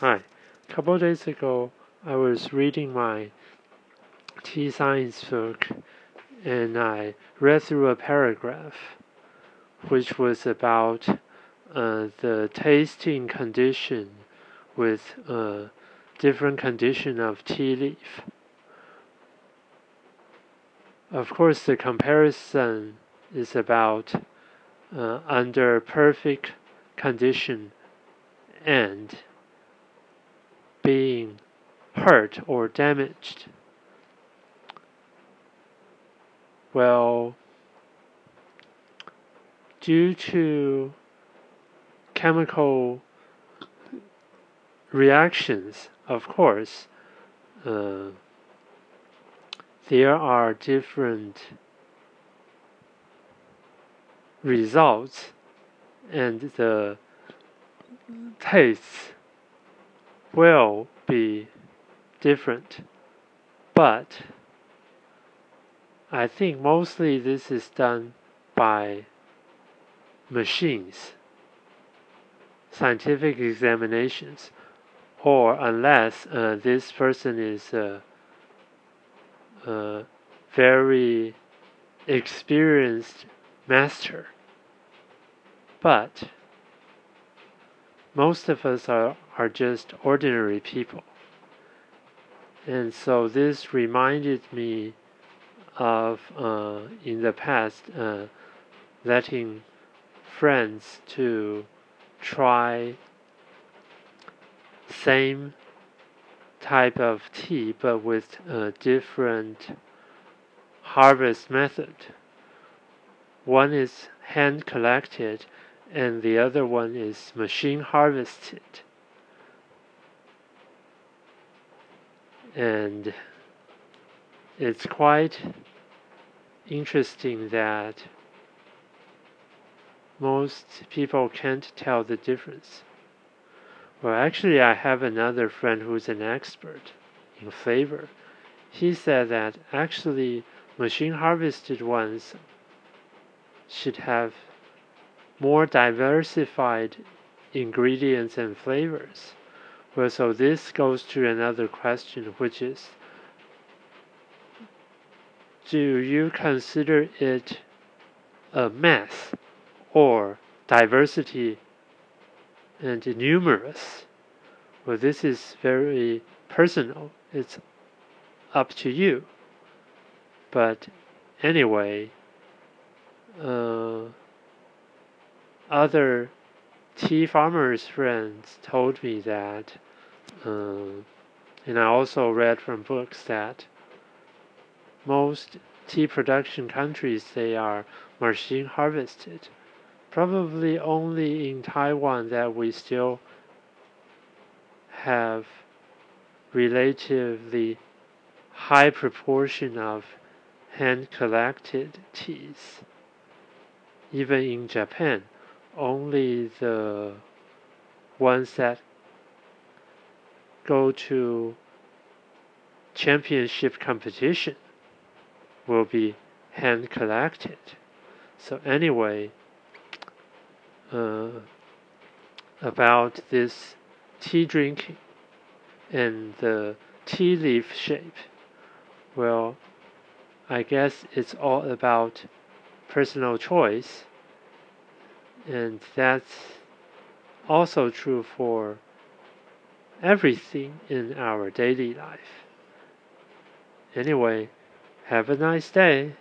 Hi. A couple days ago, I was reading my tea science book and I read through a paragraph which was about uh, the tasting condition with different condition of tea leaf. Of course, the comparison is about uh, under perfect condition and hurt or damaged. Well, due to chemical reactions, of course, uh, there are different results and the tastes will different, but I think mostly this is done by machines, scientific examinations, or unless uh, this person is a, a very experienced master. But most of us are, are just ordinary people. And so this reminded me of uh, in the past uh, letting friends to try same type of tea but with a different harvest method. One is hand collected and the other one is machine harvested. And it's quite interesting that most people can't tell the difference. Well, actually, I have another friend who's an expert in flavor. He said that actually machine harvested ones should have more diversified ingredients and flavors. Well, so this goes to another question, which is do you consider it a mass or diversity and numerous? Well, this is very personal. It's up to you. But anyway, uh, other tea farmers' friends told me that, uh, and I also read from books that most tea production countries they are machine harvested. Probably only in Taiwan that we still have relatively high proportion of hand collected teas. Even in Japan, only the ones that go to championship competition will be hand collected. So anyway, uh, about this tea drinking and the tea leaf shape, well, I guess it's all about personal choice, and that's also true for everything in our daily life. Anyway, have a nice day.